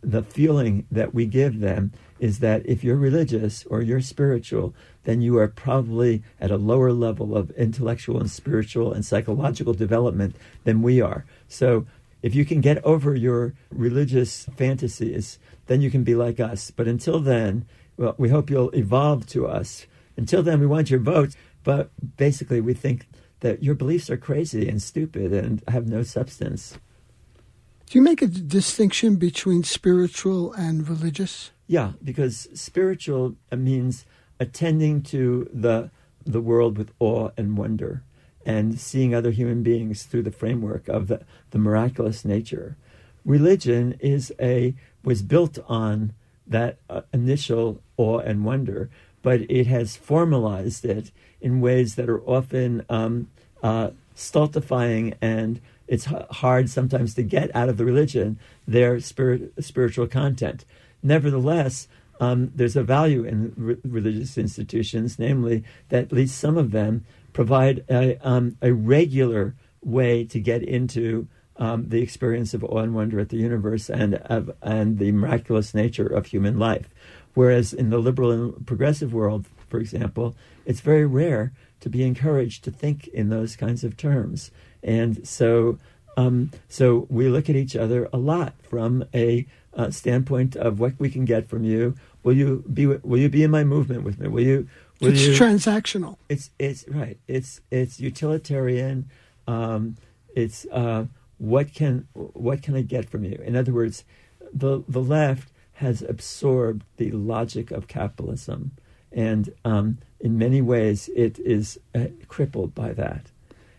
[SPEAKER 1] the feeling that we give them is that if you're religious or you're spiritual, then you are probably at a lower level of intellectual and spiritual and psychological development than we are. So if you can get over your religious fantasies, then you can be like us. But until then, well, we hope you'll evolve to us. Until then, we want your votes. But basically, we think that your beliefs are crazy and stupid and have no substance.
[SPEAKER 2] Do you make a distinction between spiritual and religious?
[SPEAKER 1] Yeah, because spiritual means attending to the the world with awe and wonder and seeing other human beings through the framework of the, the miraculous nature. Religion is a was built on that uh, initial awe and wonder, but it has formalized it in ways that are often um, uh, stultifying and it's hard sometimes to get out of the religion their spirit, spiritual content. Nevertheless, um, there's a value in re- religious institutions, namely that at least some of them provide a, um, a regular way to get into um, the experience of awe and wonder at the universe and of, and the miraculous nature of human life. Whereas in the liberal and progressive world, for example, it's very rare to be encouraged to think in those kinds of terms. And so, um, so we look at each other a lot from a uh, standpoint of what we can get from you. Will you be? Will you be in my movement with me? Will you? Will
[SPEAKER 2] it's
[SPEAKER 1] you,
[SPEAKER 2] transactional.
[SPEAKER 1] It's it's right. It's it's utilitarian. Um, it's uh, what can what can I get from you? In other words, the the left has absorbed the logic of capitalism, and um, in many ways, it is uh, crippled by that.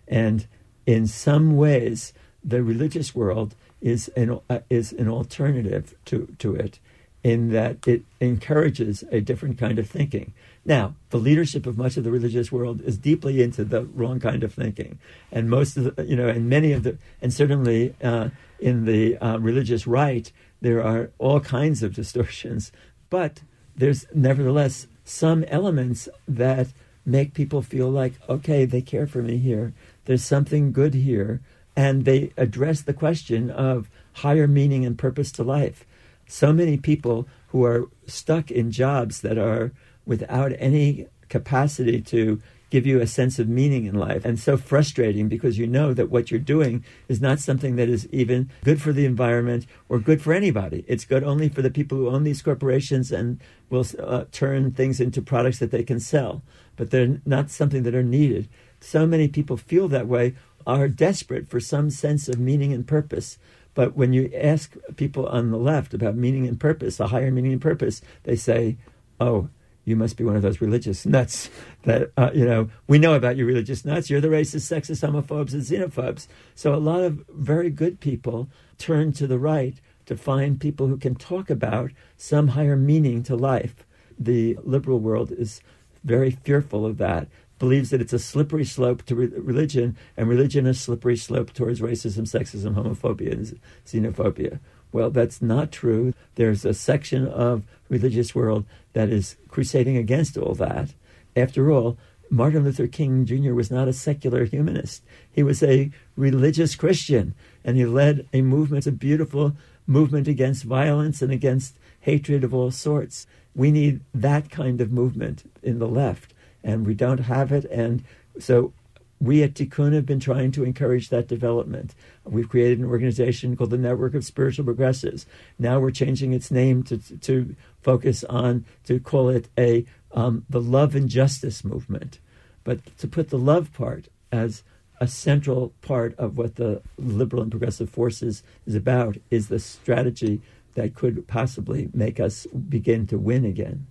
[SPEAKER 1] And in some ways, the religious world is an uh, is an alternative to to it, in that it encourages a different kind of thinking. Now, the leadership of much of the religious world is deeply into the wrong kind of thinking, and most of the, you know, and many of the, and certainly uh, in the uh, religious right, there are all kinds of distortions, but there's nevertheless some elements that make people feel like, okay, they care for me here. There's something good here, and they address the question of higher meaning and purpose to life. So many people who are stuck in jobs that are without any capacity to give you a sense of meaning in life and so frustrating because you know that what you're doing is not something that is even good for the environment or good for anybody. It's good only for the people who own these corporations and will uh, turn things into products that they can sell, but they're not something that are needed. So many people feel that way, are desperate for some sense of meaning and purpose. But when you ask people on the left about meaning and purpose, a higher meaning and purpose, they say, oh, you must be one of those religious nuts that uh, you know we know about you religious nuts. You're the racist sexist homophobes and xenophobes. So a lot of very good people turn to the right to find people who can talk about some higher meaning to life. The liberal world is very fearful of that believes that it's a slippery slope to re- religion and religion a slippery slope towards racism sexism homophobia and xenophobia well, that's not true. There's a section of religious world that is crusading against all that. After all, Martin Luther King Jr. was not a secular humanist. He was a religious Christian, and he led a movement, a beautiful movement against violence and against hatred of all sorts. We need that kind of movement in the left, and we don't have it. And so we at Tikkun have been trying to encourage that development. We've created an organization called the Network of Spiritual Progressives. Now we're changing its name to to focus on to call it a um, the Love and Justice movement, but to put the love part as a central part of what the liberal and progressive forces is about is the strategy that could possibly make us begin to win again.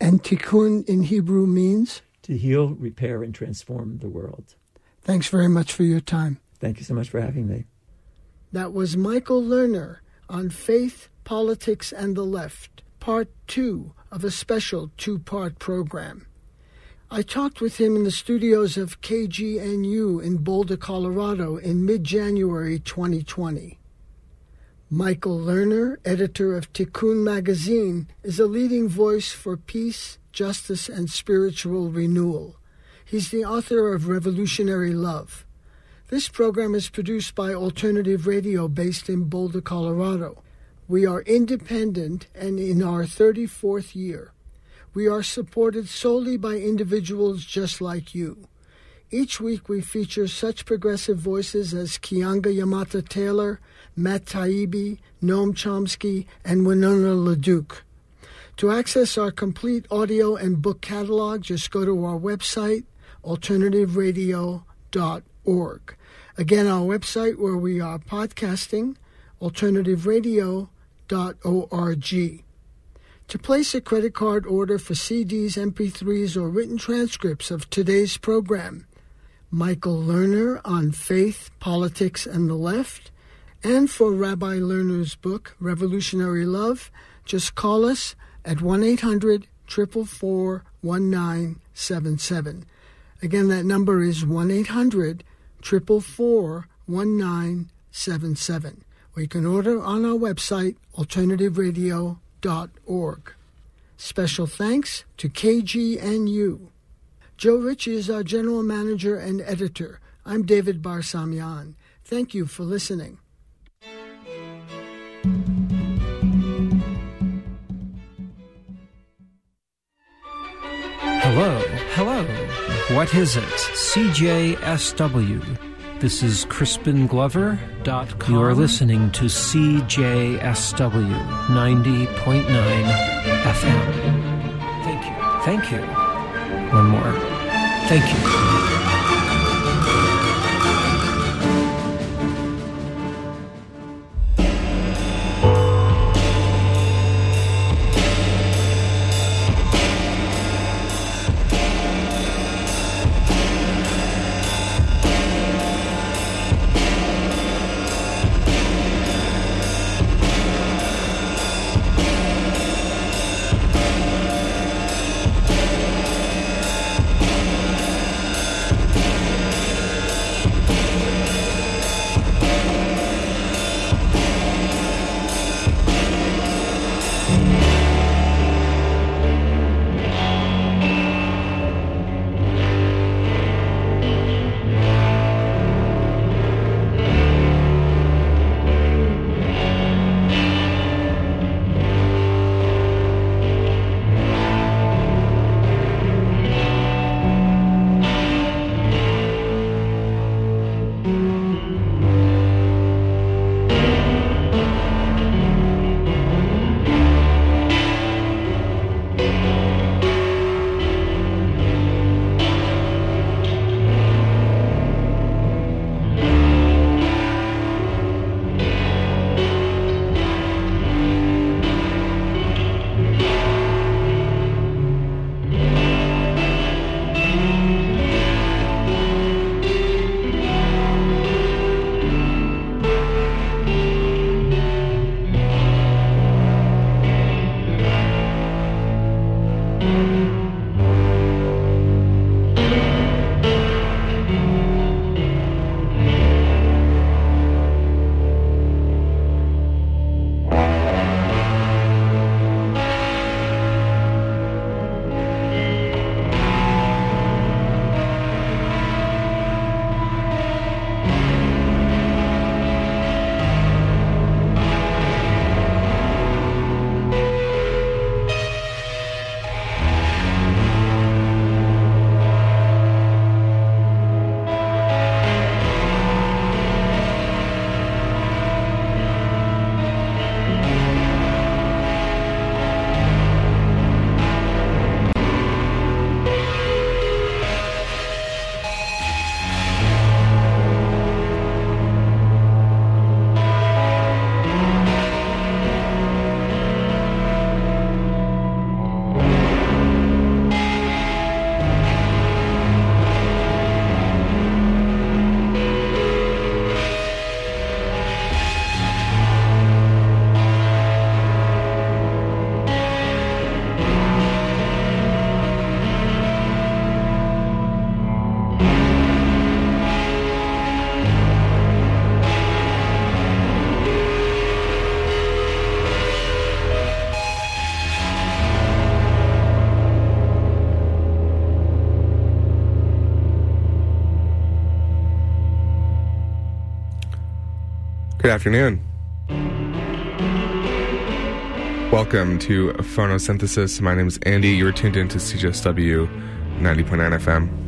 [SPEAKER 2] And tikkun in Hebrew means?
[SPEAKER 1] To heal, repair, and transform the world.
[SPEAKER 2] Thanks very much for your time.
[SPEAKER 1] Thank you so much for having me.
[SPEAKER 2] That was Michael Lerner on Faith, Politics, and the Left, part two of a special two part program. I talked with him in the studios of KGNU in Boulder, Colorado in mid January 2020. Michael Lerner, editor of Tikkun magazine, is a leading voice for peace, justice, and spiritual renewal. He's the author of Revolutionary Love. This program is produced by Alternative Radio based in Boulder, Colorado. We are independent and in our 34th year. We are supported solely by individuals just like you. Each week we feature such progressive voices as Keeanga-Yamahtta Taylor, Matt Taibbi, Noam Chomsky, and Winona LaDuke. To access our complete audio and book catalog, just go to our website, alternativeradio.org. Again, our website where we are podcasting, alternativeradio.org. To place a credit card order for CDs, MP3s, or written transcripts of today's program, Michael Lerner on Faith, Politics, and the Left, and for Rabbi Lerner's book, Revolutionary Love, just call us at 1 800 444 1977. Again, that number is 1 800 444 1977. Or you can order on our website, alternativeradio.org. Special thanks to KGNU. Joe Ritchie is our general manager and editor. I'm David Barsamian. Thank you for listening.
[SPEAKER 3] Hello, hello. What is it? CJSW. This is Crispin Glover. You are listening to CJSW 90.9 FM. Thank you. Thank you. One more. Thank you.
[SPEAKER 4] Good afternoon. Welcome to Photosynthesis. My name is Andy. You're tuned in to CJSW 90.9 FM.